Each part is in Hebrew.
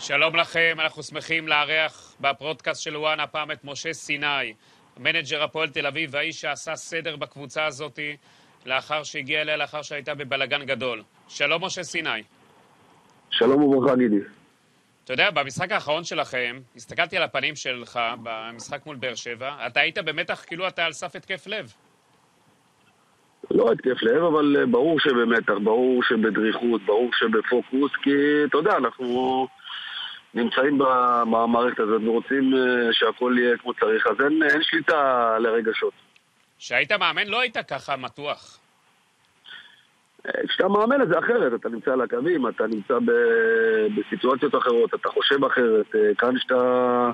שלום לכם, אנחנו שמחים לארח בפודקאסט של ONE הפעם את משה סיני, מנג'ר הפועל תל אביב והאיש שעשה סדר בקבוצה הזאת לאחר שהגיע אליה, לאחר שהייתה בבלגן גדול. שלום משה סיני. שלום וברכה גידי. אתה יודע, במשחק האחרון שלכם, הסתכלתי על הפנים שלך במשחק מול באר שבע, אתה היית במתח כאילו אתה על סף התקף לב. לא התקף לב, אבל אה, ברור שבמתח, ברור שבדריכות, ברור שבפוקוס, כי אתה יודע, אנחנו נמצאים במערכת הזאת ורוצים אה, שהכל יהיה כמו צריך, אז אין, אין שליטה לרגשות. כשהיית מאמן לא היית ככה מתוח. אה, כשאתה מאמן זה אחרת, אתה נמצא על הקווים, אתה נמצא ב... בסיטואציות אחרות, אתה חושב אחרת, כאן שאתה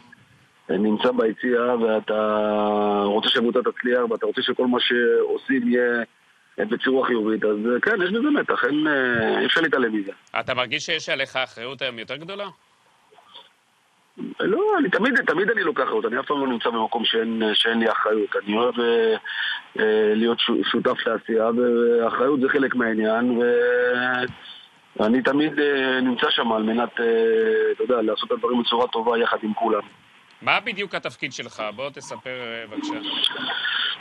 נמצא ביציאה ואתה רוצה שהקבוצה תצליח ואתה רוצה שכל מה שעושים יהיה בצורה חיובית, אז אה, כן, יש בזה מתח, אין אה, אפשר להתעלם מזה. אתה מרגיש שיש עליך אחריות היום יותר גדולה? לא, אני תמיד, תמיד אני לוקח אחריות, אני אף פעם לא נמצא במקום שאין, שאין לי אחריות. אני אוהב אה, אה, להיות שותף לעשייה, ואחריות זה חלק מהעניין, ואני תמיד אה, נמצא שם על מנת, אה, אתה יודע, לעשות את הדברים בצורה טובה יחד עם כולם. מה בדיוק התפקיד שלך? בוא תספר אה, בבקשה.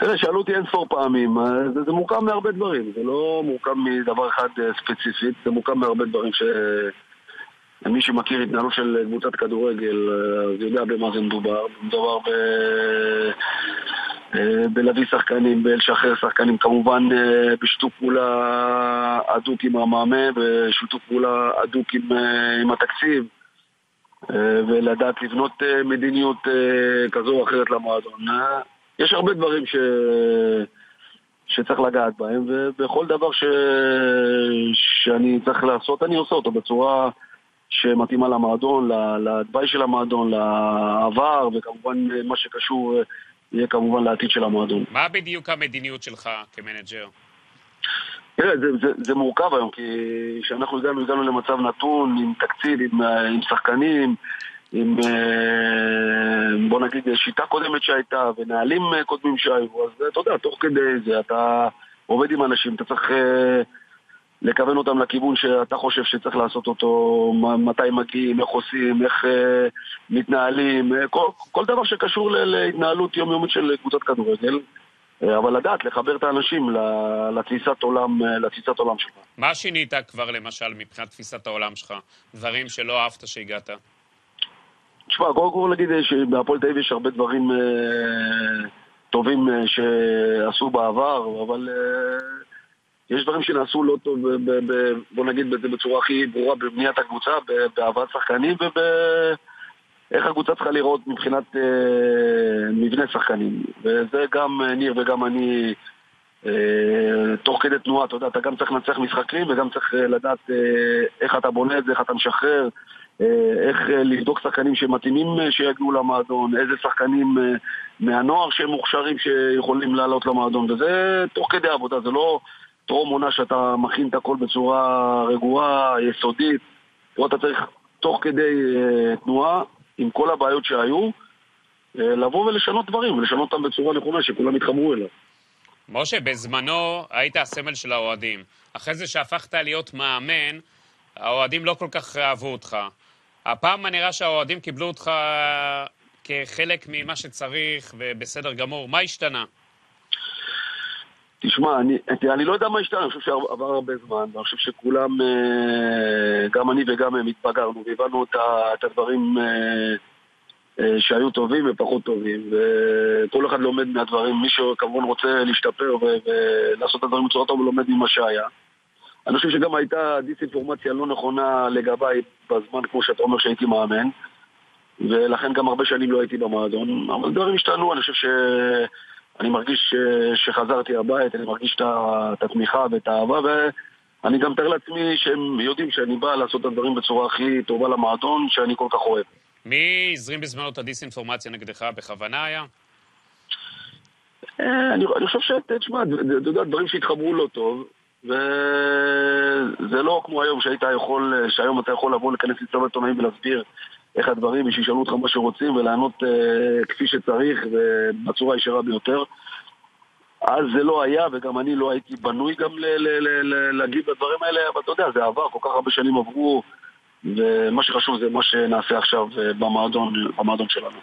תראה, שאלו אותי אין ספור פעמים, אה, זה, זה מורכב מהרבה דברים, זה לא מורכב מדבר אחד ספציפית, זה מורכב מהרבה דברים ש... מי שמכיר התנהלות של קבוצת כדורגל, אז יודע במה זה מדובר. מדובר ב... בלהביא שחקנים, בלשחרר שחקנים, כמובן בשיתוף פעולה הדוק עם המאמן, בשיתוף פעולה הדוק עם, עם התקציב. אה, ולדעת לבנות אה, מדיניות אה, כזו או אחרת למועדון. יש הרבה דברים ש... שצריך לגעת בהם, ובכל דבר ש... שאני צריך לעשות, אני עושה אותו בצורה שמתאימה למועדון, לתוואי של המועדון, לעבר, וכמובן מה שקשור יהיה כמובן לעתיד של המועדון. מה בדיוק המדיניות שלך כמנג'ר? תראה, זה, זה, זה מורכב היום, כי כשאנחנו הגענו, הגענו למצב נתון, עם תקציב, עם, אה, עם שחקנים, עם, אה, בוא נגיד, שיטה קודמת שהייתה, ונהלים אה, קודמים שהיו, אז אתה יודע, תוך כדי זה אתה עובד עם אנשים, אתה צריך לכוון אותם לכיוון שאתה חושב שצריך לעשות אותו, מתי מגיעים, איך עושים, איך מתנהלים, כל, כל דבר שקשור להתנהלות יומיומית של קבוצת כדורגל. אה, אבל לדעת לחבר את האנשים לתפיסת עולם, אה, לתפיסת עולם שלך. מה שינית כבר למשל מבחינת תפיסת העולם שלך? דברים שלא אהבת שהגעת? תשמע, קודם כל נגיד שבהפועל תל אביב יש הרבה דברים אה, טובים אה, שעשו בעבר, אבל אה, יש דברים שנעשו לא טוב, ב, ב, ב, בוא נגיד את זה בצורה הכי ברורה, בבניית הקבוצה, בהבאת שחקנים וב... איך הקבוצה צריכה לראות מבחינת אה, מבנה שחקנים. וזה גם אה, ניר וגם אני, אה, תוך כדי תנועה, אתה יודע, אתה גם צריך לנצח משחקים וגם צריך אה, לדעת אה, איך אתה בונה את זה, איך אתה משחרר, אה, איך אה, לבדוק שחקנים שמתאימים אה, שיגיעו למועדון, איזה שחקנים אה, מהנוער שהם מוכשרים שיכולים לעלות למועדון, וזה תוך כדי עבודה, זה לא טרום עונה שאתה מכין את הכל בצורה רגועה, יסודית. פה אתה צריך תוך כדי uh, תנועה עם כל הבעיות שהיו, אה, לבוא ולשנות דברים, ולשנות אותם בצורה נכונה, שכולם יתחברו אליו. משה, בזמנו היית הסמל של האוהדים. אחרי זה שהפכת להיות מאמן, האוהדים לא כל כך אהבו אותך. הפעם נראה שהאוהדים קיבלו אותך כחלק ממה שצריך ובסדר גמור. מה השתנה? תשמע, אני, אני לא יודע מה השתנה, אני חושב שעבר הרבה זמן, ואני חושב שכולם, אה, גם אני וגם הם התבגרנו, והבנו את הדברים אה, אה, שהיו טובים ופחות טובים, וכל אחד לומד מהדברים, מי שכמובן רוצה להשתפר ולעשות את הדברים בצורה טובה, לומד ממה שהיה. אני חושב שגם הייתה דיסאינפורמציה לא נכונה לגביי בזמן, כמו שאתה אומר, שהייתי מאמן, ולכן גם הרבה שנים לא הייתי במועדון, אבל דברים השתנו, אני חושב ש... אני מרגיש שחזרתי הבית, אני מרגיש את התמיכה ואת האהבה, ואני גם מתאר לעצמי שהם יודעים שאני בא לעשות את הדברים בצורה הכי טובה למועדון, שאני כל כך אוהב. מי הזרים בזמנו את הדיסאינפורמציה נגדך? בכוונה היה? אה, אני, אני חושב ש... תשמע, אתה יודע, דברים שהתחברו לא טוב, וזה לא כמו היום שהיית יכול, שהיום אתה יכול לבוא לכנס לצוות עיתונאים ולהסביר איך הדברים, ושישאלו אותך מה שרוצים ולענות אה, כפי שצריך ובצורה הישרה ביותר. אז זה לא היה, וגם אני לא הייתי בנוי גם להגיד בדברים האלה, אבל אתה יודע, זה עבר, כל כך הרבה שנים עברו ומה שחשוב זה מה שנעשה עכשיו במועדון, במועדון שלנו.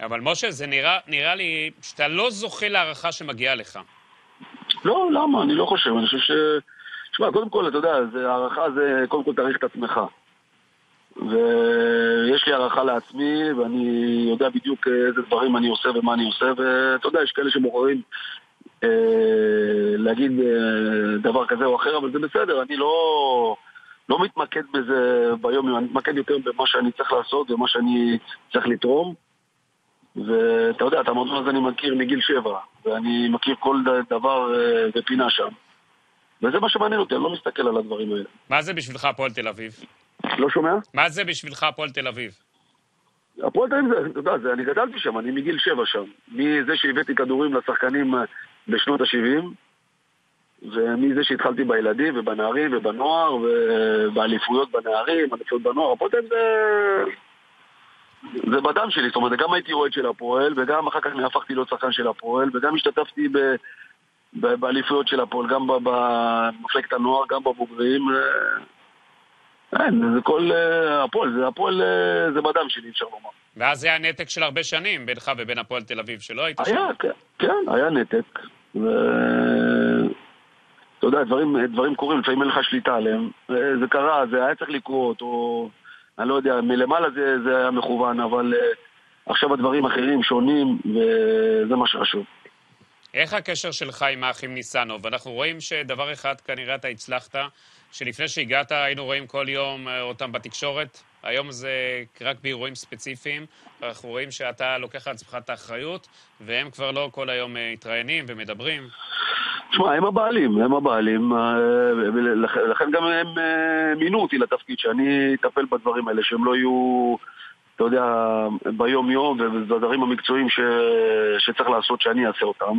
אבל משה, זה נראה, נראה לי שאתה לא זוכה להערכה שמגיעה לך. לא, למה? אני לא חושב. אני חושב ש... תשמע, קודם כל, אתה יודע, הערכה זה קודם כל תאריך את עצמך. ויש לי הערכה לעצמי, ואני יודע בדיוק איזה דברים אני עושה ומה אני עושה, ואתה יודע, יש כאלה שבוחרים אה, להגיד אה, דבר כזה או אחר, אבל זה בסדר, אני לא, לא מתמקד בזה ביום, אני מתמקד יותר במה שאני צריך לעשות ומה שאני צריך לתרום. ואתה יודע, את המועדון הזה אני מכיר מגיל שבע, ואני מכיר כל דבר אה, ופינה שם. וזה מה שמעניין אותי, אני לא מסתכל על הדברים האלה. מה זה בשבילך הפועל תל אביב? לא שומע? מה זה בשבילך הפועל תל אביב? הפועל תל אביב, אתה יודע, זה, אני גדלתי שם, אני מגיל שבע שם. מזה שהבאתי כדורים לשחקנים אה, בשנות ה-70, ומזה שהתחלתי בילדים ובנערים ובנוער, ובאליפויות בנערים, אליפויות בנוער, הפועל תל אביב זה... זה בדם שלי, זאת אומרת, גם הייתי אוהד של הפועל, וגם אחר כך נהפכתי להיות שחקן של הפועל, וגם השתתפתי ב... באליפויות של הפועל, גם במפלגת הנוער, גם בבוגרים. אה, אין, זה כל אה, הפועל, זה הפועל, אה, זה בדם שלי, אפשר לומר. ואז זה היה נתק של הרבה שנים בינך ובין הפועל תל אביב, שלא היית שם. היה, כן, כן, היה נתק. ו... אתה יודע, דברים, דברים קורים, לפעמים אין לך שליטה עליהם. זה קרה, זה היה צריך לקרות, או... אני לא יודע, מלמעלה זה, זה היה מכוון, אבל עכשיו הדברים אחרים, שונים, וזה מה שחשוב. איך הקשר שלך עם האחים ניסנוב? אנחנו רואים שדבר אחד כנראה אתה הצלחת, שלפני שהגעת היינו רואים כל יום אה, אותם בתקשורת, היום זה רק באירועים ספציפיים, אנחנו רואים שאתה לוקח על עצמך את האחריות, והם כבר לא כל היום אה, מתראיינים ומדברים. תשמע, הם הבעלים, הם הבעלים, אה, לכן גם הם מינו אותי לתפקיד, שאני אטפל בדברים האלה, שהם לא יהיו, אתה יודע, ביום-יום ובדברים המקצועיים ש... שצריך לעשות, שאני אעשה אותם.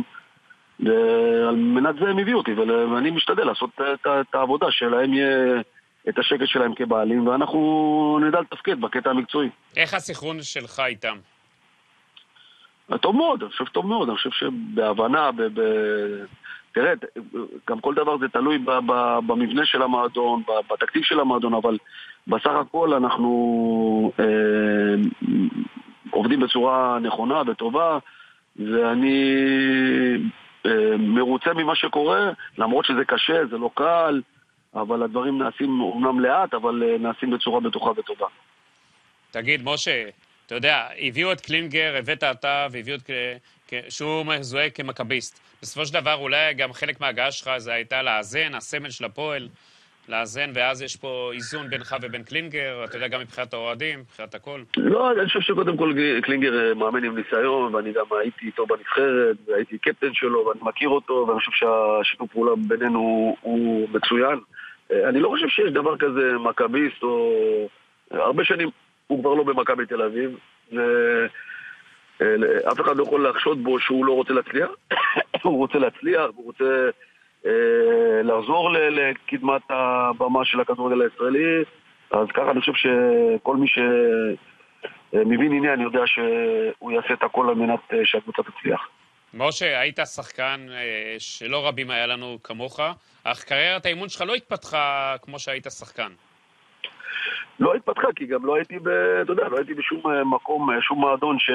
ועל מנת זה הם הביאו אותי, ואני משתדל לעשות את, את העבודה שלהם, יהיה את השקט שלהם כבעלים, ואנחנו נדע לתפקד בקטע המקצועי. איך הסנכרון שלך איתם? טוב מאוד, אני חושב טוב מאוד, אני חושב שבהבנה, ב... ב... תראה, גם כל דבר זה תלוי במבנה של המועדון, בתקציב של המועדון, אבל בסך הכל אנחנו אה, עובדים בצורה נכונה וטובה, ואני אה, מרוצה ממה שקורה, למרות שזה קשה, זה לא קל, אבל הדברים נעשים אומנם לאט, אבל אה, נעשים בצורה בטוחה וטובה. תגיד, משה, אתה יודע, הביאו את קלינגר, הבאת אתה, והביאו את... שהוא מזוהה כמכביסט. בסופו של דבר, אולי גם חלק מההגעה שלך זה הייתה לאזן, הסמל של הפועל, לאזן, ואז יש פה איזון בינך ובין קלינגר, אתה יודע, גם מבחינת האוהדים, מבחינת הכל. לא, אני חושב שקודם כל קלינגר אה, מאמן עם ניסיון, ואני גם הייתי איתו בנבחרת, והייתי קפטן שלו, ואני מכיר אותו, ואני חושב שהשיתוף פעולה בינינו הוא מצוין. אה, אני לא חושב שיש דבר כזה מכביסט, או... הרבה שנים הוא כבר לא במכבי תל אביב, ו... אה, אחד לא יכול לחשוד בו שהוא לא רוצה להצליח, הוא רוצה להצליח, הוא רוצה לחזור לקדמת הבמה של הכדורגל הישראלי, אז ככה אני חושב שכל מי שמבין עניין יודע שהוא יעשה את הכל על מנת אה, שהקבוצה תצליח. משה, היית שחקן שלא רבים היה לנו כמוך, אך קריירת האימון שלך לא התפתחה כמו שהיית שחקן. לא התפתחה, כי גם לא הייתי, ב, אתה יודע, לא הייתי בשום אה, מקום, אה, שום מועדון ש...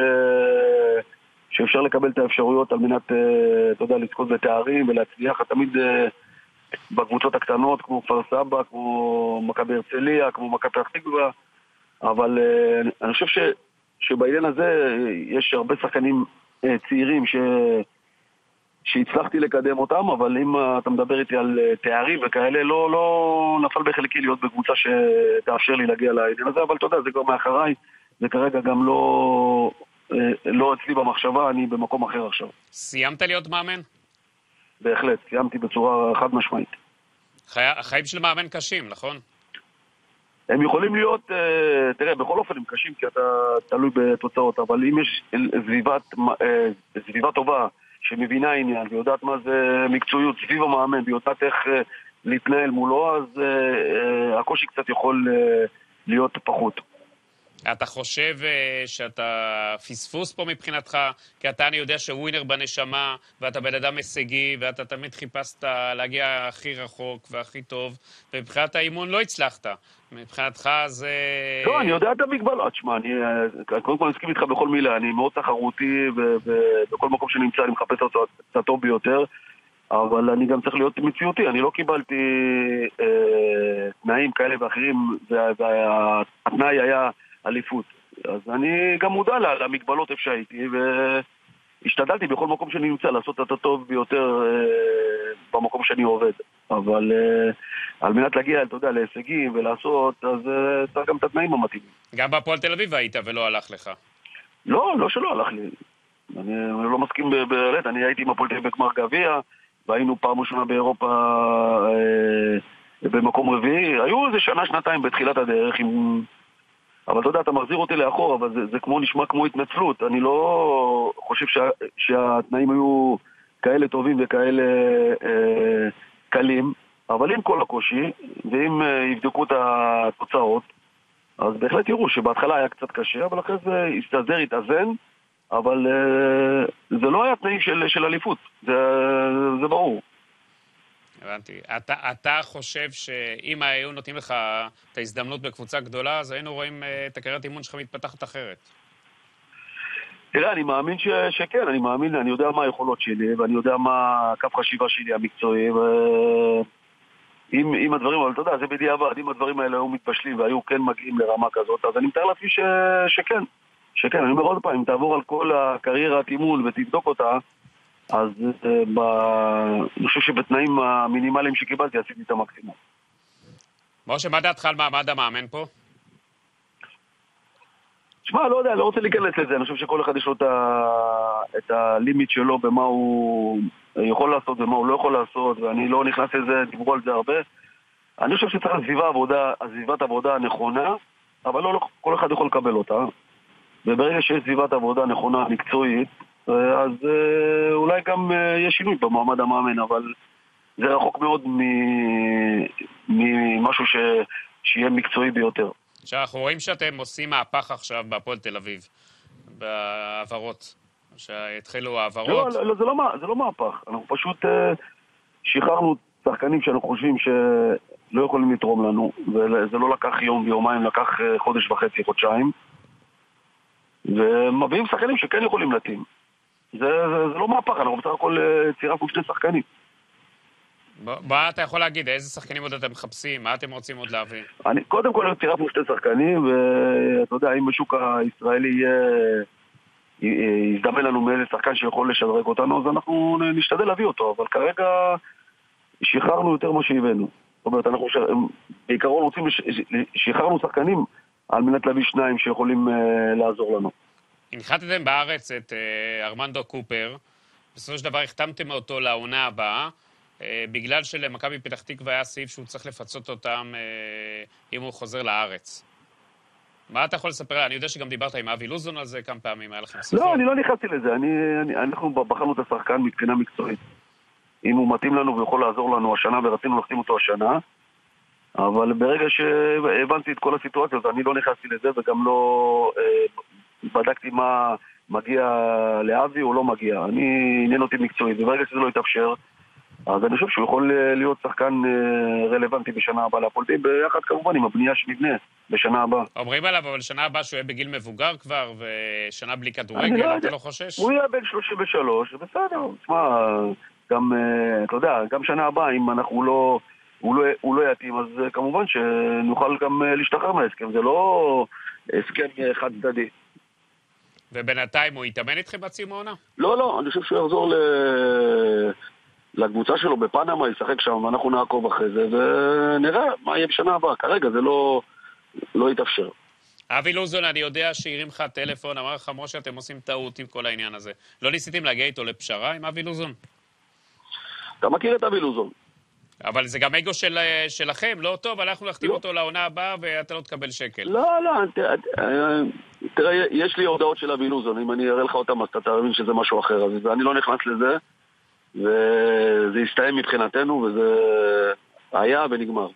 שאפשר לקבל את האפשרויות על מנת, אה, אתה יודע, לזכות בתארים ולהצליח. תמיד בקבוצות הקטנות, כמו כפר סבא, כמו מכבי הרצליה, כמו מכבי פתח תקווה, אבל אני חושב ש... שבעניין הזה יש הרבה שחקנים צעירים ש... שהצלחתי לקדם אותם, אבל אם אתה מדבר איתי על אה, תארים וכאלה, לא, לא נפל בחלקי להיות בקבוצה שתאפשר לי להגיע לעניין הזה, אבל אתה יודע, זה כבר מאחריי, זה כרגע גם לא, אה, לא אצלי במחשבה, אני במקום אחר עכשיו. סיימת להיות מאמן? בהחלט, סיימתי בצורה חד משמעית. חי... החיים של מאמן קשים, נכון? הם יכולים להיות, אה, תראה, בכל אופן הם קשים כי אתה תלוי בתוצאות, אבל אם יש סביבת, סביבה טובה, שמבינה עניין ויודעת מה זה מקצועיות סביב המאמן ויודעת איך להתנהל מולו, אז הקושי קצת יכול להיות פחות. אתה חושב אה, שאתה פספוס פה מבחינתך? כי אתה, אני יודע שווינר בנשמה, ואתה בן אדם הישגי, ואתה תמיד חיפשת להגיע הכי רחוק והכי טוב, ומבחינת האימון לא הצלחת. מבחינתך זה... לא, אני יודע את המגבלות. שמע, אני אה, קודם כל מסכים איתך בכל מילה. אני מאוד תחרותי, ובכל מקום שנמצא אני מחפש את הטוב ביותר. אבל אני גם צריך להיות מציאותי, אני לא קיבלתי אה, תנאים כאלה ואחרים, והתנאי היה אליפות. אז אני גם מודע למגבלות איפה שהייתי, והשתדלתי בכל מקום שאני נמצא לעשות את הטוב ביותר אה, במקום שאני עובד. אבל אה, על מנת להגיע, אתה יודע, להישגים ולעשות, אז אה, צריך גם את התנאים המתאימים. גם בהפועל תל אביב היית ולא הלך לך. לא, לא שלא הלך לי. אני, אני לא מסכים בהחלט, אני הייתי עם הפועל תל אביב בגמר גביע. והיינו פעם ראשונה באירופה אה, במקום רביעי. היו איזה שנה, שנתיים בתחילת הדרך עם... אבל אתה יודע, אתה מחזיר אותי לאחור, אבל זה, זה כמו, נשמע כמו התנצלות. אני לא חושב שה, שהתנאים היו כאלה טובים וכאלה אה, קלים, אבל עם כל הקושי, ואם אה, יבדקו את התוצאות, אז בהחלט יראו שבהתחלה היה קצת קשה, אבל אחרי זה הסתדר, התאזן. אבל uh, זה לא היה תנאים של, של אליפות, זה, זה ברור. הבנתי. אתה, אתה חושב שאם היו נותנים לך את ההזדמנות בקבוצה גדולה, אז היינו רואים uh, את הקריירת אימון שלך מתפתחת אחרת. תראה, אני מאמין ש, שכן, אני מאמין, אני יודע מה היכולות שלי, ואני יודע מה קו חשיבה שלי המקצועי, ואם אם הדברים, אבל אתה יודע, זה בדיעבד, אם הדברים האלה היו מתבשלים והיו כן מגיעים לרמה כזאת, אז אני מתאר לעצמי ש, שכן. שכן, אני אומר עוד פעם, אם תעבור על כל הקריירת אימון ותבדוק אותה, אז אה, ב... אני חושב שבתנאים המינימליים שקיבלתי עשיתי את המקסימום. משה, מה דעתך על מעמד המאמן פה? שמע, לא יודע, לא רוצה להיכנס לזה, אני חושב שכל אחד יש לו את, ה... את הלימיט שלו במה הוא יכול לעשות ומה הוא לא יכול לעשות, ואני לא נכנס לזה, דיברו על זה הרבה. אני חושב שצריך סביבה עבודה, סביבת עבודה הנכונה, אבל לא, לא כל אחד יכול לקבל אותה. וברגע שיש סביבת עבודה נכונה, מקצועית, אז אה, אולי גם אה, יש שינוי במעמד המאמן, אבל זה רחוק מאוד ממשהו ש... שיהיה מקצועי ביותר. עכשיו, אנחנו רואים שאתם עושים מהפך עכשיו בהפועל תל אביב, בהעברות, שהתחילו העברות. לא, לא, זה, לא, זה לא מהפך, אנחנו פשוט שחררנו שחקנים שאנחנו חושבים שלא יכולים לתרום לנו, וזה לא לקח יום ויומיים, לקח חודש וחצי, חודשיים. ומביאים שחקנים שכן יכולים להתאים. זה, זה, זה לא מהפך, אנחנו בסך הכל אה, צירפנו שני שחקנים. מה אתה יכול להגיד? איזה שחקנים עוד אתם מחפשים? מה אתם רוצים עוד להביא? אני, קודם כל צירפנו שני שחקנים, ואתה יודע, אם בשוק הישראלי יהיה... יזדמן לנו מאיזה שחקן שיכול לשדרג אותנו, אז אנחנו נשתדל להביא אותו, אבל כרגע שחררנו יותר ממה שהבאנו. זאת אומרת, אנחנו ש... בעיקרון רוצים, שחררנו שחקנים על מנת להביא שניים שיכולים uh, לעזור לנו. הנחתתם בארץ את uh, ארמנדו קופר, בסופו של דבר החתמתם אותו לעונה הבאה, uh, בגלל שלמכבי פתח תקווה היה סעיף שהוא צריך לפצות אותם uh, אם הוא חוזר לארץ. מה אתה יכול לספר? אני יודע שגם דיברת עם אבי לוזון על זה כמה פעמים, היה לכם שיחות. לא, אני לא נכנסתי לזה. אני, אני, אנחנו בחרנו את השחקן מבחינה מקצועית. אם הוא מתאים לנו ויכול לעזור לנו השנה, ורצינו להחתים אותו השנה, אבל ברגע שהבנתי את כל הסיטואציות, אני לא נכנסתי לזה וגם לא אה, בדקתי מה מגיע לאבי או לא מגיע. אני, עניין אותי מקצועית, וברגע שזה לא יתאפשר, אז אני חושב שהוא יכול להיות שחקן אה, רלוונטי בשנה הבאה להפועל תל ביחד כמובן עם הבנייה שנבנה בשנה הבאה. אומרים עליו, אבל שנה הבאה שהוא יהיה בגיל מבוגר כבר, ושנה בלי כדורגל, לא אתה לא חושש? הוא יהיה בן 33, בסדר, תשמע, גם, אה, אתה יודע, גם שנה הבאה, אם אנחנו לא... הוא לא, הוא לא יתאים, אז אה, כמובן שנוכל גם להשתחרר מההסכם, זה לא הסכם חד צדדי. ובינתיים הוא יתאמן איתכם בסיום העונה? לא, לא, אני חושב שהוא יחזור ל... לקבוצה שלו בפנמה, ישחק שם, ואנחנו נעקוב אחרי זה, ונראה מה יהיה בשנה הבאה. כרגע זה לא, לא יתאפשר. אבי לוזון, אני יודע שהרים לך טלפון, אמר לך, משה, אתם עושים טעות עם כל העניין הזה. לא ניסיתם להגיע איתו לפשרה עם אבי לוזון? אתה מכיר את אבי לוזון. אבל זה גם אגו של, שלכם, לא טוב, אנחנו נחתים לא. אותו לעונה הבאה ואתה לא תקבל שקל. לא, לא, תראה, תראה, יש לי הודעות של אבי לוזון, אם אני אראה לך אותם אז אתה תבין שזה משהו אחר, אז אני לא נכנס לזה, וזה הסתיים מבחינתנו, וזה היה ונגמר.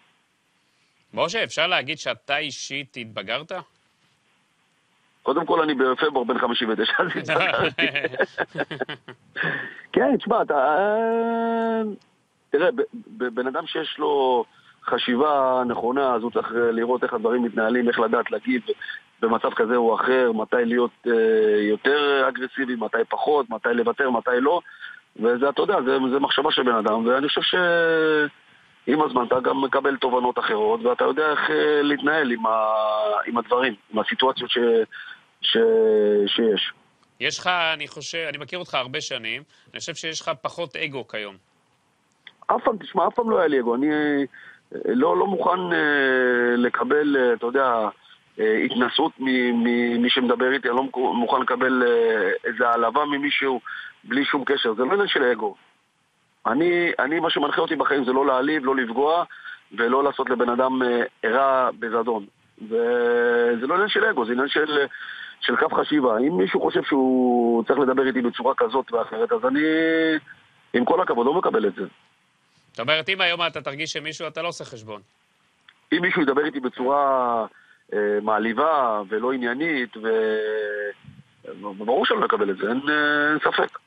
משה, אפשר להגיד שאתה אישית התבגרת? קודם כל אני בפברואר בן 59, אז התבגרתי. כן, תשמע, אתה... אה, תראה, בן אדם שיש לו חשיבה נכונה, אז הוא צריך לראות איך הדברים מתנהלים, איך לדעת להגיב במצב כזה או אחר, מתי להיות אה, יותר אגרסיבי, מתי פחות, מתי לוותר, מתי לא. וזה, אתה יודע, זה, זה מחשבה של בן אדם, ואני חושב שעם הזמן אתה גם מקבל תובנות אחרות, ואתה יודע איך אה, להתנהל עם, ה, עם הדברים, עם הסיטואציות ש, ש, שיש. יש לך, אני חושב, אני מכיר אותך הרבה שנים, אני חושב שיש לך פחות אגו כיום. אף פעם, תשמע, אף פעם לא היה לי אגו. אני אה, לא, לא מוכן uh, לקבל, uh, אתה יודע, התנסות ממי שמדבר איתי, אני לא מוכן לקבל איזה העלבה ממישהו בלי שום קשר. זה לא עניין של אגו. אני, אני, מה שמנחה אותי בחיים זה לא להעליב, לא לפגוע ולא לעשות לבן אדם רע בזדון. וזה לא עניין של אגו, זה עניין של, של קו חשיבה. אם מישהו חושב שהוא צריך לדבר איתי בצורה כזאת ואחרת, אז אני, עם כל הכבוד, לא מקבל את זה. זאת אומרת, אם היום אתה תרגיש שמישהו, אתה לא עושה חשבון. אם מישהו ידבר איתי בצורה אה, מעליבה ולא עניינית, ו... ברור שאני לא אקבל את זה, אין, אה, ספק.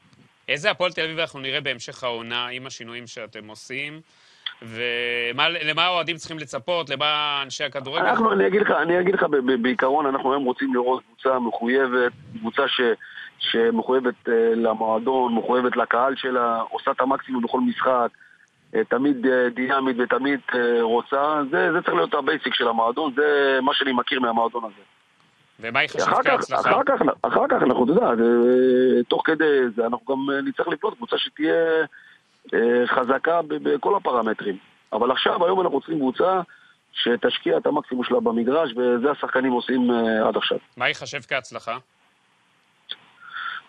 איזה הפועל תל אביב אנחנו נראה בהמשך העונה עם השינויים שאתם עושים? ולמה האוהדים צריכים לצפות? למה אנשי הכדורגל? אנחנו, אני אגיד לך, אני אגיד לך בעיקרון, אנחנו היום רוצים לראות קבוצה מחויבת, קבוצה ש, שמחויבת אה, למועדון, מחויבת לקהל שלה, עושה את המקסימום בכל משחק. אה, תמיד אה, דינמית ותמיד אה, רוצה, זה, זה צריך להיות ה basic של המועדון, זה מה שאני מכיר מהמועדון הזה. ומה ייחשב כהצלחה? אחר כך, אחר כך אנחנו, אתה יודע, תוך כדי זה אנחנו גם נצטרך לבנות קבוצה שתהיה חזקה בכל הפרמטרים. אבל עכשיו, היום אנחנו צריכים קבוצה שתשקיע את המקסימום שלה במגרש, וזה השחקנים עושים עד עכשיו. מה ייחשב כהצלחה?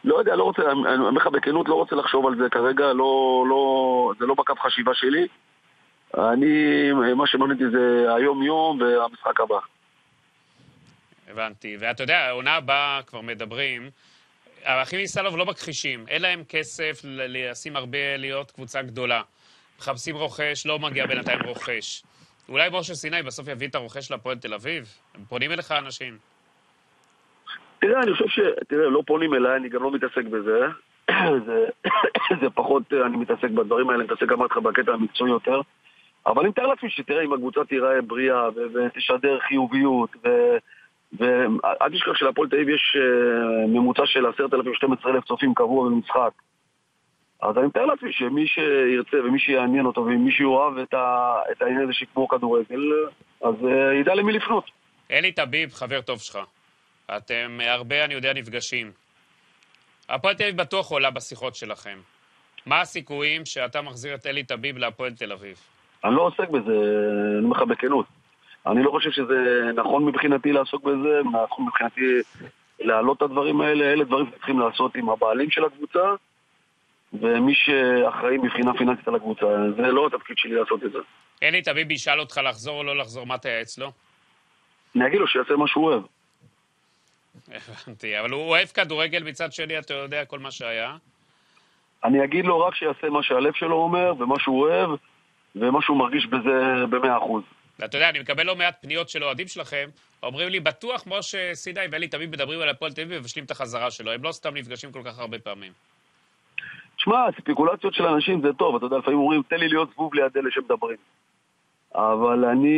לא יודע, לא רוצה, אני אומר לך בכנות, לא רוצה לחשוב על זה כרגע, לא, לא, זה לא בקו חשיבה שלי. אני, מה שמעניין אותי זה היום-יום והמשחק הבא. הבנתי. ואתה יודע, העונה הבאה כבר מדברים, האחים מסלוב לא מכחישים, אין להם כסף לשים הרבה, להיות קבוצה גדולה. מחפשים רוכש, לא מגיע בינתיים רוכש. אולי משה סיני בסוף יביא את הרוכש לפועל תל אביב? הם פונים אליך אנשים. תראה, אני חושב ש... תראה, לא פונים אליי, אני גם לא מתעסק בזה. זה, זה פחות, אני מתעסק בדברים האלה, אני מתעסק גם איתך בקטע המקצועי יותר. אבל אני מתאר לעצמי שתראה, אם הקבוצה תיראה בריאה ותשדר חיוביות, ואל תשכח שלהפועל תל אביב יש אה, ממוצע של 10,000-12,000 צופים קבוע במשחק. אז אני מתאר לעצמי שמי שירצה ומי שיעניין אותו ומי שיאהב את, את העניין הזה שכמו כדורגל, אז אה, ידע למי לפנות. אלי טביב, חבר טוב שלך. אתם הרבה, אני יודע, נפגשים. הפועל תל אביב בטוח עולה בשיחות שלכם. מה הסיכויים שאתה מחזיר את אלי טביב להפועל תל אביב? אני לא עוסק בזה, אני אומר לך בכנות. אני לא חושב שזה נכון מבחינתי לעסוק בזה, נכון מבחינתי להעלות את הדברים האלה, אלה דברים שצריכים לעשות עם הבעלים של הקבוצה ומי שאחראי מבחינה פיננסית על הקבוצה. זה לא התפקיד שלי לעשות את זה. אלי טביב ישאל אותך לחזור או לא לחזור, מה תייעץ לו? אני אגיד לו שיעשה מה שהוא אוהב. הבנתי, אבל הוא אוהב כדורגל מצד שני, אתה יודע כל מה שהיה? אני אגיד לו רק שיעשה מה שהלב שלו אומר, ומה שהוא אוהב, ומה שהוא מרגיש בזה במאה אחוז. אתה יודע, אני מקבל לא מעט פניות של אוהדים שלכם, אומרים לי, בטוח משה סיני ואלי תמיד מדברים על הפועל תל אביב ומבשלים את החזרה שלו, הם לא סתם נפגשים כל כך הרבה פעמים. תשמע, ספקולציות של אנשים זה טוב, אתה יודע, לפעמים אומרים, תן לי להיות זבוב ליד אלה שמדברים. אבל אני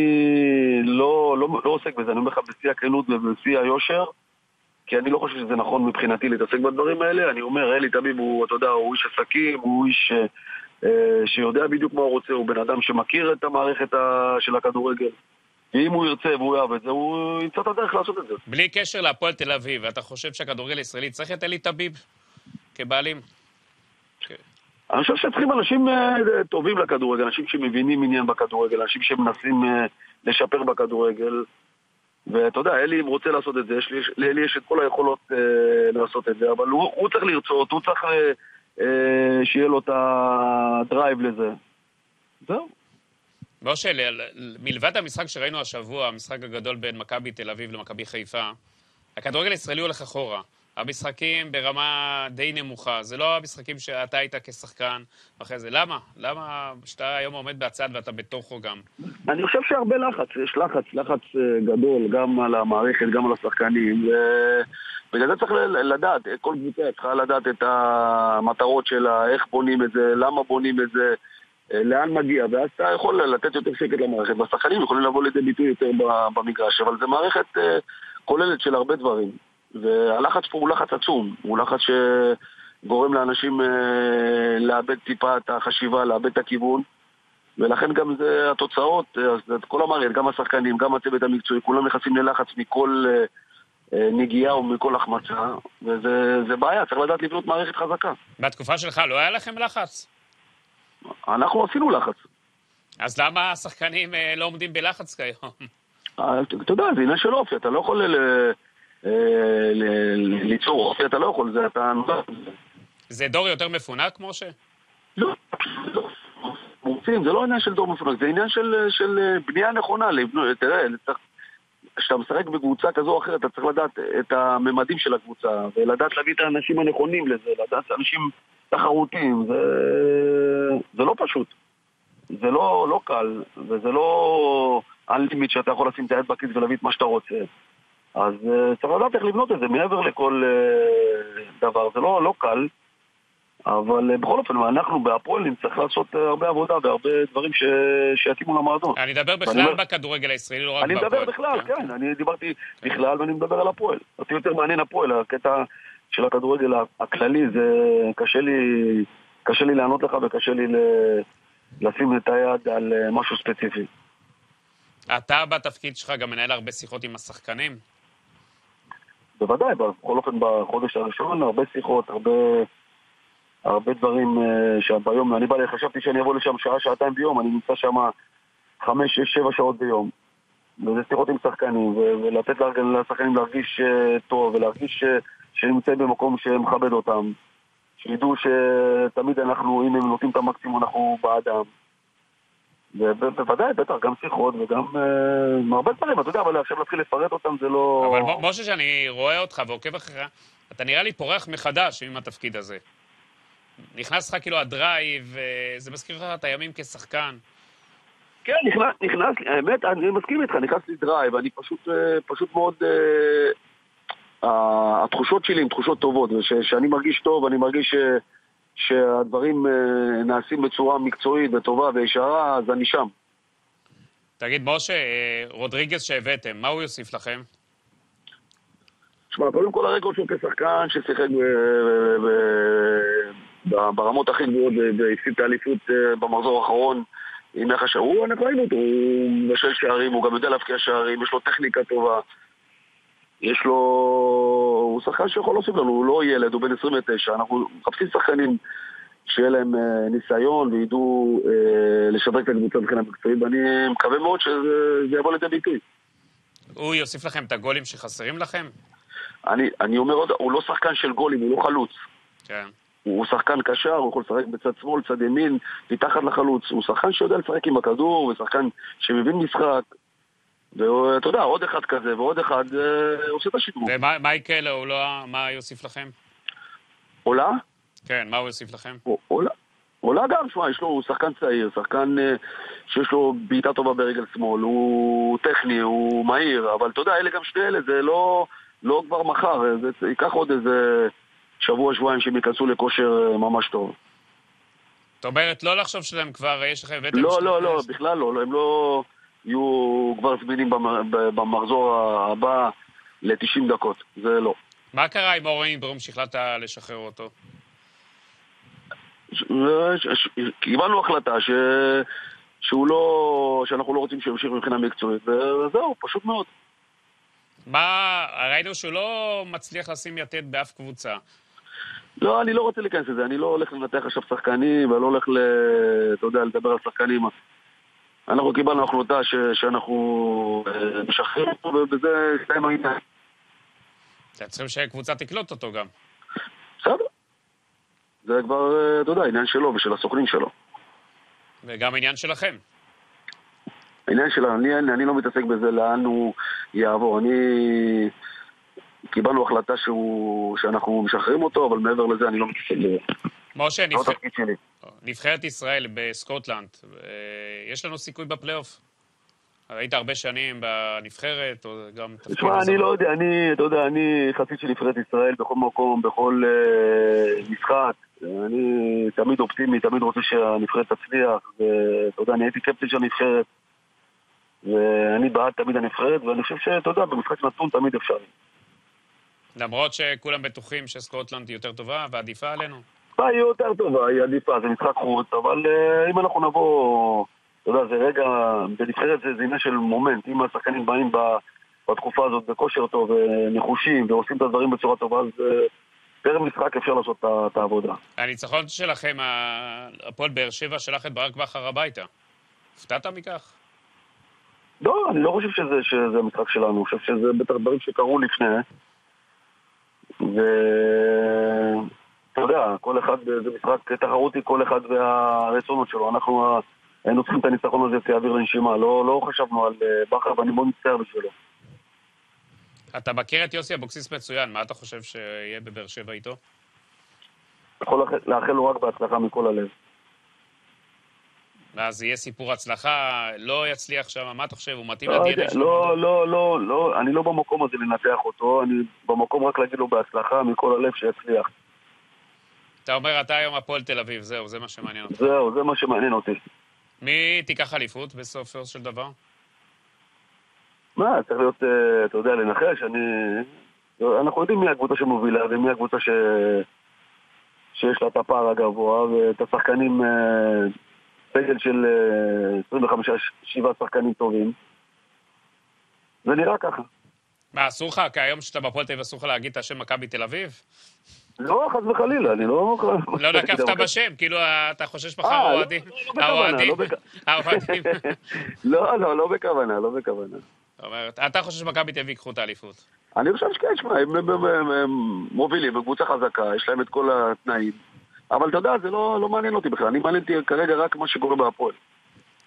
לא, לא, לא עוסק בזה, אני אומר לך בשיא הכנות ובשיא היושר. כי אני לא חושב שזה נכון מבחינתי להתעסק בדברים האלה. אני אומר, אלי תמיד הוא, אתה יודע, הוא איש עסקים, הוא איש אה, שיודע בדיוק מה הוא רוצה, הוא בן אדם שמכיר את המערכת ה, של הכדורגל. ואם הוא ירצה והוא יאהב את זה, הוא ימצא את הדרך לעשות את זה. בלי קשר להפועל תל אביב, אתה חושב שהכדורגל הישראלי צריך את אלי טביב כבעלים? אני חושב שצריכים אנשים אה, טובים לכדורגל, אנשים שמבינים עניין בכדורגל, אנשים שמנסים אה, לשפר בכדורגל. ואתה יודע, אלי אם רוצה לעשות את זה, יש לי, לאלי יש את כל היכולות אה, לעשות את זה, אבל הוא, הוא צריך לרצות, הוא צריך אה, אה, שיהיה לו את הדרייב לזה. זהו. משה, מלבד המשחק שראינו השבוע, המשחק הגדול בין מכבי תל אביב למכבי חיפה, הכדורגל הישראלי הולך אחורה. המשחקים ברמה די נמוכה. זה לא המשחקים שאתה היית כשחקן אחרי זה. למה? למה שאתה היום עומד בצד ואתה בתוכו גם? אני חושב שהרבה לחץ, יש לחץ, לחץ אה, גדול, גם על המערכת, גם על השחקנים. ו... בגלל זה צריך לדעת, כל קבוצה צריכה לדעת את המטרות שלה, איך בונים את זה, למה בונים את זה, אה, לאן מגיע, ואז אתה יכול לתת יותר שקט למערכת, והשחקנים יכולים לבוא לידי ביטוי יותר במגרש, אבל זו מערכת אה, כוללת של הרבה דברים. והלחץ פה הוא לחץ עצום, הוא לחץ שגורם לאנשים אה, לאבד טיפה את החשיבה, לאבד את הכיוון. ולכן גם זה התוצאות, אז כל המערכת, גם השחקנים, גם הצוות המקצועי, כולם נכנסים ללחץ מכל נגיעה או מכל החמצה, וזה בעיה, צריך לדעת לבנות מערכת חזקה. בתקופה שלך לא היה לכם לחץ? אנחנו עשינו לחץ. אז למה השחקנים אה, לא עומדים בלחץ כיום? אה, אתה יודע, זה עניין של אופי, אתה לא יכול אה, ליצור אופי, אתה לא יכול, זה אתה... זה דור יותר מפונק, משה? לא, מורצים, זה לא עניין של דור מפונק, זה עניין של בנייה נכונה. תראה, כשאתה משחק בקבוצה כזו או אחרת, אתה צריך לדעת את הממדים של הקבוצה, ולדעת להביא את האנשים הנכונים לזה, לדעת אנשים תחרותיים, זה, זה לא פשוט. זה לא, לא קל, וזה לא אנלימיט שאתה יכול לשים את היד בכיס ולהביא את מה שאתה רוצה. אז uh, צריך לדעת איך לבנות את זה מעבר לכל uh, דבר. זה לא, לא קל, אבל uh, בכל אופן, אנחנו בהפועל נצטרך לעשות הרבה עבודה והרבה דברים ש... שיתאימו למועדון. אני מדבר בכלל אומר... בכדורגל הישראלי, לא רק בהפועל. אני מדבר בכלל, כן. כן. אני דיברתי בכלל ואני מדבר על הפועל. אותי יותר מעניין הפועל, הקטע של הכדורגל הכללי, זה קשה לי, קשה לי לענות לך וקשה לי ל... לשים את היד על אה, משהו ספציפי. אתה בתפקיד שלך גם מנהל הרבה שיחות עם השחקנים? בוודאי, בכל אופן בחודש הראשון הרבה שיחות, הרבה, הרבה דברים uh, שביום, אני בא, חשבתי שאני אבוא לשם שעה, שעתיים ביום, אני נמצא שם חמש, שש, שבע שעות ביום. וזה שיחות עם שחקנים, ולתת לשחקנים להרגיש uh, טוב, ולהרגיש uh, שנמצאים במקום שמכבד אותם. שידעו שתמיד אנחנו, אם הם נותנים את המקסימום, אנחנו בעדם. ובוודאי, בטח, גם שיחות וגם אה, הרבה דברים, אתה יודע, אבל עכשיו להתחיל לפרט אותם זה לא... אבל משה, שאני רואה אותך ועוקב אחריך, אתה נראה לי פורח מחדש עם התפקיד הזה. נכנס לך כאילו ה drive, אה, זה מזכיר לך את הימים כשחקן. כן, נכנס, נכנס, האמת, אני מסכים איתך, נכנס לי drive, אני פשוט, אה, פשוט מאוד... התחושות שלי הן תחושות טובות, ושאני מרגיש טוב, אני מרגיש ש, שהדברים אה, נעשים בצורה מקצועית וטובה וישרה, אז אני שם. תגיד, משה, אה, רודריגז שהבאתם, מה הוא יוסיף לכם? תשמע, קודם כל הרקורד שלו כשחקן ששיחק ברמות הכי גבוהות והפסיד את האליפות אה, במחזור האחרון עם יחס הוא, אנחנו ראינו אותו, הוא מבשל שערים, הוא גם יודע להבקיע שערים, יש לו טכניקה טובה. יש לו... הוא שחקן שיכול להוסיף לנו, הוא לא ילד, הוא בן 29. אנחנו מחפשים שחקנים שיהיה להם אה, ניסיון וידעו אה, לשדרג את הקבוצה מבחינה מקצועית, ואני מקווה מאוד שזה יבוא לידי ביטוי. הוא יוסיף לכם את הגולים שחסרים לכם? אני, אני אומר עוד, הוא לא שחקן של גולים, הוא לא חלוץ. כן. הוא שחקן קשר, הוא יכול לשחק בצד שמאל, צד ימין, מתחת לחלוץ. הוא שחקן שיודע לשחק עם הכדור, ושחקן שמבין משחק, ואתה יודע, עוד אחד כזה ועוד אחד אה, עושה את השידור. ומה יקרה לו? לא, מה יוסיף לכם? עולה? כן, מה הוא יוסיף לכם? עולה. עולה גם, שמע, יש לו, הוא שחקן צעיר, שחקן אה, שיש לו בעיטה טובה ברגל שמאל, הוא טכני, הוא מהיר, אבל אתה יודע, אלה גם שני אלה, זה לא, לא כבר מחר, זה ייקח עוד איזה שבוע, שבועיים שהם ייכנסו לכושר אה, ממש טוב. זאת אומרת, לא לחשוב שלהם כבר, יש לכם... לא, לא, לא, בכלל לא, לא, הם לא... יהיו כבר זמינים במחזור הבא ל-90 דקות, זה לא. מה קרה עם אורן ברום שהחלטת לשחרר אותו? קיבלנו החלטה ש... שהוא לא... שאנחנו לא רוצים שימשיך מבחינה מקצועית, וזהו, פשוט מאוד. מה, ראינו שהוא לא מצליח לשים יתד באף קבוצה. לא, אני לא רוצה להיכנס לזה, אני לא הולך לנתח עכשיו שחקנים, ולא הולך ל... אתה יודע, לדבר על שחקנים. אנחנו קיבלנו החלטה ש, שאנחנו אה, משחררים אותו, ובזה הסתיים העניין. אתם צריכים שהקבוצה תקלוט אותו גם. בסדר. זה כבר, אה, אתה יודע, עניין שלו ושל הסוכנים שלו. וגם עניין שלכם. העניין שלנו, אני, אני לא מתעסק בזה לאן הוא יעבור. אני... קיבלנו החלטה שהוא, שאנחנו משחררים אותו, אבל מעבר לזה אני לא מתעסק בזה. משה, לא נבח... נבחרת ישראל בסקוטלנד, אה, יש לנו סיכוי בפלייאוף? היית הרבה שנים בנבחרת, או גם תפקיד... תשמע, אני לא יודע, אני, אתה יודע, אני חסיד של נבחרת ישראל בכל מקום, בכל uh, משחק. אני תמיד אופטימי, תמיד רוצה שהנבחרת תצליח, ואתה יודע, אני הייתי קפטן של הנבחרת, ואני בעד תמיד הנבחרת, ואני חושב שאתה יודע, במשחק נתון תמיד אפשר. למרות שכולם בטוחים שסקוטלנד היא יותר טובה ועדיפה עלינו? היא יותר טובה, היא עדיפה, זה משחק חוץ, אבל uh, אם אנחנו נבוא... אתה יודע, זה רגע, בנבחרת זה, עניין של מומנט. אם השחקנים באים בתקופה הזאת בכושר טוב ונחושים ועושים את הדברים בצורה טובה, אז פר משחק אפשר לעשות את העבודה. הניצחון שלכם, הפועל באר שבע שלח את ברק בכר הביתה. הופתעת מכך? לא, אני לא חושב שזה, שזה משחק שלנו, אני חושב שזה בטח דברים שקרו לפני. ואתה יודע, כל אחד, זה משחק תחרותי, כל אחד והרצונות שלו. אנחנו היינו צריכים את הניצחון הזה כאוויר לנשימה, לא, לא חשבנו על אה, בכר ואני מאוד מצטער בשבילו. אתה מכיר את יוסי אבוקסיס מצוין, מה אתה חושב שיהיה בבאר שבע איתו? יכול לאחל לו רק בהצלחה מכל הלב. ואז יהיה סיפור הצלחה, לא יצליח שם, מה אתה חושב, הוא מתאים לא, לדנ"א שלו? לא, לא, לא, לא, אני לא במקום הזה לנתח אותו, אני במקום רק להגיד לו בהצלחה מכל הלב שיצליח. אתה אומר, אתה היום הפועל תל אביב, זהו, זה מה שמעניין אותי. זהו, זה מה שמעניין אותי. מי תיקח אליפות בסופו של דבר? מה, צריך להיות, אה, אתה יודע, לנחש, אני... אנחנו יודעים מי הקבוצה שמובילה ומי הקבוצה ש... שיש לה את הפער הגבוה ואת השחקנים, אה, סגל של 25-7 אה, שחקנים טובים. זה נראה ככה. מה, אסור לך, כי היום שאתה בפועל תל אביב אסור לך להגיד את השם מכבי תל אביב? לא, חס וחלילה, אני לא... לא נקבת בשם, כאילו אתה חושש מחר אה, האוהדים. האוהדים? האוהדים. לא, לא, לא בכוונה, לא בכוונה. זאת אומרת, אתה חושב שמכבי תל אביב ייקחו את האליפות? אני חושב שכן, שמע, הם מובילים בקבוצה חזקה, יש להם את כל התנאים. אבל אתה יודע, זה לא, לא מעניין אותי בכלל, אני מעניין אותי כרגע רק מה שקורה בהפועל.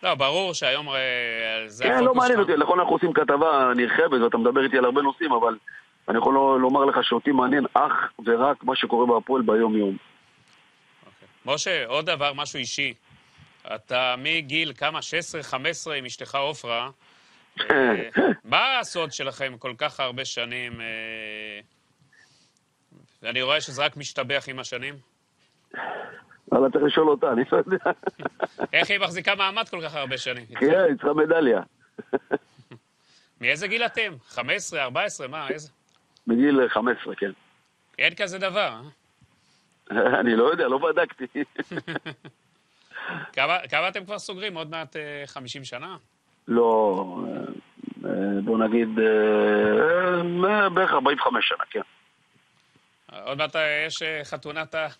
לא, ברור שהיום אה, זה כן, לא מעניין אותי, נכון אנחנו עושים כתבה נרחבת ואתה מדבר איתי על הרבה נושאים, אבל אני יכול לומר לך שאותי מעניין אך ורק מה שקורה בהפועל ביום-יום. אוקיי. משה, עוד דבר, משהו אישי. אתה מגיל כמה? 16-15 עם אשתך עופרה. אה, מה הסוד שלכם כל כך הרבה שנים? אה, אני רואה שזה רק משתבח עם השנים. אבל צריך לשאול אותה, אני לא יודע. איך היא מחזיקה מעמד כל כך הרבה שנים? כן, היא צריכה מדליה. מאיזה גיל אתם? 15, 14, מה, איזה? מגיל 15, כן. אין כזה דבר, אה? אני לא יודע, לא בדקתי. כמה, כמה אתם כבר סוגרים? עוד מעט 50 שנה? לא, בוא נגיד, בערך 45 שנה, כן. עוד מעט יש חתונת ה...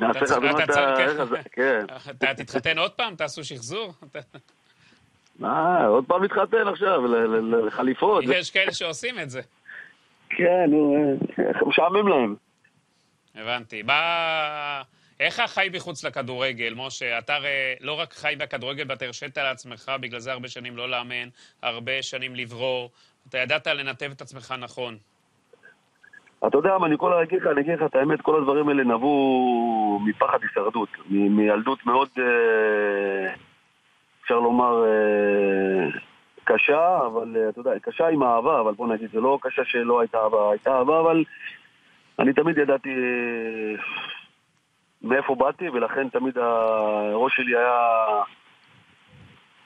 נעשה חתונת ה... כן. אתה תתחתן עוד פעם? תעשו שחזור? מה, עוד פעם להתחתן עכשיו, לחליפות. יש כאלה שעושים את זה. כן, נו, משעמם להם. הבנתי. מה... איך החי מחוץ לכדורגל, משה? אתה הרי לא רק חי בכדורגל ואתה הרשית לעצמך, בגלל זה הרבה שנים לא לאמן, הרבה שנים לברור. אתה ידעת לנתב את עצמך נכון. אתה יודע מה, אני כל אגיד לך, אני אגיד לך את האמת, כל הדברים האלה נבעו מפחד הישרדות, מילדות מאוד, אה, אפשר לומר, אה, קשה, אבל אה, אתה יודע, קשה עם אהבה, אבל בוא נגיד, זה לא קשה שלא הייתה אהבה, הייתה אהבה, אבל אני תמיד ידעתי מאיפה באתי, ולכן תמיד הראש שלי היה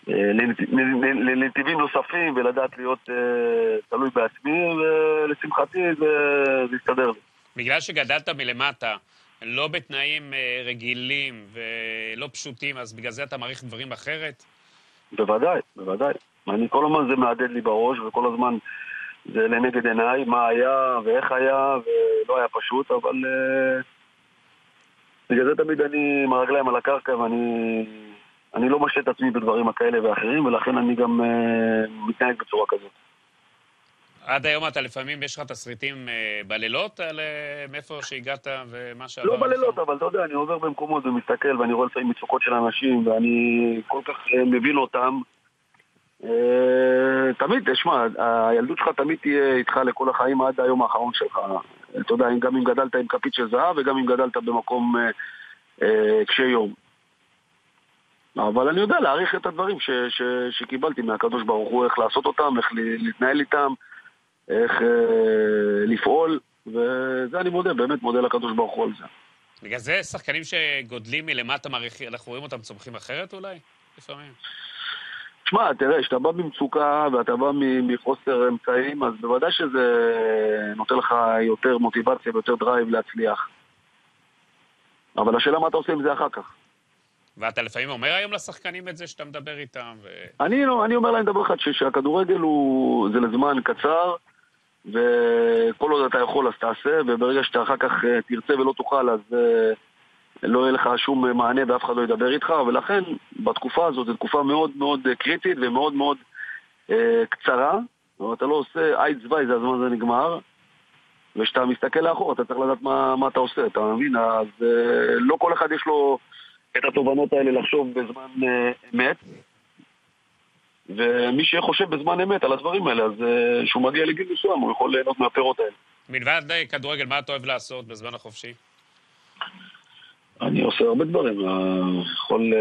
לנתיבים נוספים ולדעת להיות תלוי בעצמי, ולשמחתי זה הסתדר לי. בגלל שגדלת מלמטה, לא בתנאים רגילים ולא פשוטים, אז בגלל זה אתה מעריך דברים אחרת? בוודאי, בוודאי. אני כל הזמן זה מהדהד לי בראש, וכל הזמן זה לנגד עיניי, מה היה ואיך היה, ולא היה פשוט, אבל uh, בגלל זה תמיד אני עם הרגליים על הקרקע, ואני אני לא משלה את עצמי בדברים הכאלה ואחרים, ולכן אני גם uh, מתנהג בצורה כזאת. עד היום אתה לפעמים, יש לך תסריטים uh, בלילות על uh, מאיפה שהגעת ומה שעבר לא בלילות, אבל אתה יודע, אני עובר במקומות ומסתכל, ואני רואה לפעמים מצוקות של אנשים, ואני כל כך uh, מבין אותם. אה, תמיד, תשמע, הילדות שלך תמיד תהיה איתך לכל החיים עד היום האחרון שלך. אתה יודע, גם אם גדלת עם כפית של זהב וגם אם גדלת במקום אה, קשה יום. אבל אני יודע להעריך את הדברים ש, ש, שקיבלתי מהקדוש ברוך הוא, איך לעשות אותם, איך להתנהל איתם, איך אה, לפעול, וזה אני מודה, באמת מודה לקדוש ברוך הוא על זה. בגלל זה שחקנים שגודלים מלמטה מעריכים, אנחנו רואים אותם צומחים אחרת אולי? לפעמים. תשמע, תראה, כשאתה בא במצוקה ואתה בא מחוסר אמצעים, אז בוודאי שזה נותן לך יותר מוטיבציה ויותר drive להצליח. אבל השאלה מה אתה עושה עם זה אחר כך. ואתה לפעמים אומר היום לשחקנים את זה שאתה מדבר איתם? ו... אני, לא, אני אומר להם דבר אחד, שהכדורגל הוא... זה לזמן קצר, וכל עוד אתה יכול אז תעשה, וברגע שאתה אחר כך אה, תרצה ולא תוכל אז אה, לא יהיה לך שום מענה ואף אחד לא ידבר איתך, ולכן בתקופה הזאת זו תקופה מאוד מאוד קריטית ומאוד מאוד אה, קצרה. אתה לא עושה אייד צווי, זה הזמן הזה נגמר, וכשאתה מסתכל לאחור אתה צריך לדעת מה, מה אתה עושה, אתה מבין? אז אה, לא כל אחד יש לו את התובנות האלה לחשוב בזמן אה, אמת. ומי שחושב בזמן אמת על הדברים האלה, אז uh, כשהוא מגיע לגיל מסוים, הוא יכול ליהנות מהפירות האלה. מלבד אה, כדורגל, מה אתה אוהב לעשות בזמן החופשי? אני עושה הרבה דברים. אה, יכול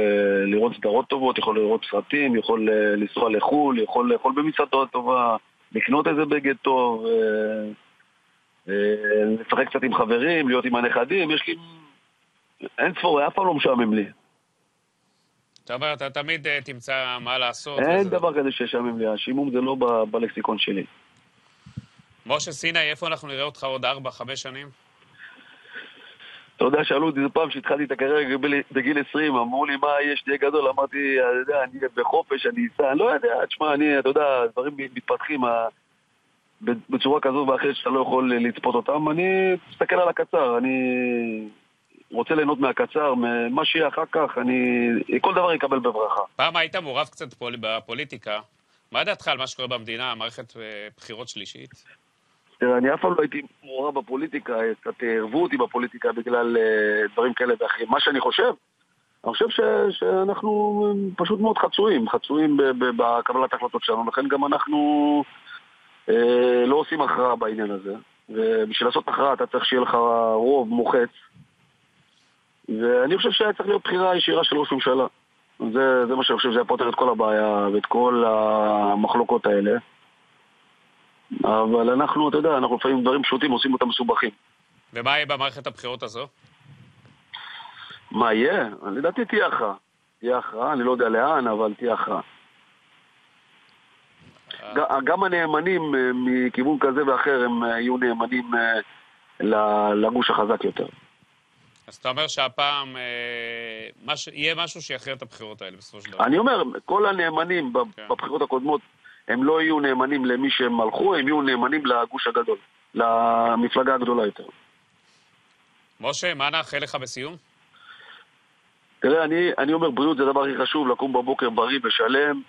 לראות סדרות טובות, יכול לראות סרטים, יכול לנסוע לחו"ל, יכול לאכול במסעדות טובה, לקנות איזה בגד טוב, לשחק קצת עם חברים, להיות עם הנכדים, יש לי... אין צפור, אף פעם לא משעמם לי. אתה אומר, אתה תמיד uh, תמצא מה לעשות. אין. דבר כזה שישעמם לי, השימום זה לא בלקסיקון שלי. משה סיני, איפה אנחנו נראה אותך עוד ארבע, חמש שנים? אתה יודע, שאלו אותי פעם שהתחלתי את הקריירה בגיל 20, אמרו לי, מה יש, תהיה גדול? אמרתי, אני יודע, אני בחופש, אני אסע, אני לא יודע, תשמע, אני, אתה יודע, דברים מתפתחים בצורה כזו ואחרת שאתה לא יכול לצפות אותם, אני מסתכל על הקצר, אני רוצה ליהנות מהקצר, מה שיהיה אחר כך, אני... כל דבר יקבל בברכה. פעם היית מעורב קצת פול... בפוליטיקה. מה דעתך על מה שקורה במדינה, מערכת אה, בחירות שלישית? תראה, אני אף פעם לא הייתי מעורב בפוליטיקה, קצת ערבו אותי בפוליטיקה בגלל uh, דברים כאלה ואחרים. מה שאני חושב, אני חושב ש, שאנחנו פשוט מאוד חצויים, חצויים בקבלת ההחלטות שלנו, לכן גם אנחנו uh, לא עושים הכרעה בעניין הזה. ובשביל לעשות הכרעה אתה צריך שיהיה לך רוב מוחץ, ואני חושב שהיה צריך להיות בחירה ישירה של ראש ממשלה. זה, זה מה שאני חושב שזה היה פותר את כל הבעיה ואת כל המחלוקות האלה. אבל אנחנו, אתה יודע, אנחנו לפעמים דברים פשוטים עושים אותם מסובכים. ומה יהיה במערכת הבחירות הזו? מה יהיה? לדעתי תהיה הכרעה. תהיה הכרעה, אני לא יודע לאן, אבל תהיה הכרעה. אה. גם הנאמנים אה, מכיוון כזה ואחר הם אה, יהיו נאמנים לגוש החזק יותר. אז אתה אומר שהפעם אה, מש... יהיה משהו שיכריע את הבחירות האלה בסופו של דבר. אני אומר, כל הנאמנים כן. בבחירות הקודמות, הם לא יהיו נאמנים למי שהם הלכו, הם יהיו נאמנים לגוש הגדול, למפלגה הגדולה יותר. משה, מה נאחל לך בסיום? תראה, אני, אני אומר, בריאות זה הדבר הכי חשוב, לקום בבוקר בריא ושלם,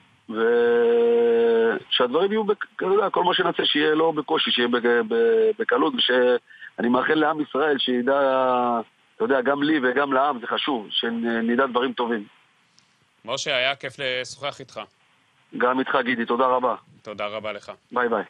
ושהדברים יהיו, אתה יודע, כל מה שנעשה שיהיה לא בקושי, שיהיה בקלות, ושאני מאחל לעם ישראל שידע אתה יודע, גם לי וגם לעם זה חשוב, שנדע דברים טובים. משה, היה כיף לשוחח איתך. גם איתך, גידי, תודה רבה. תודה רבה לך. ביי ביי.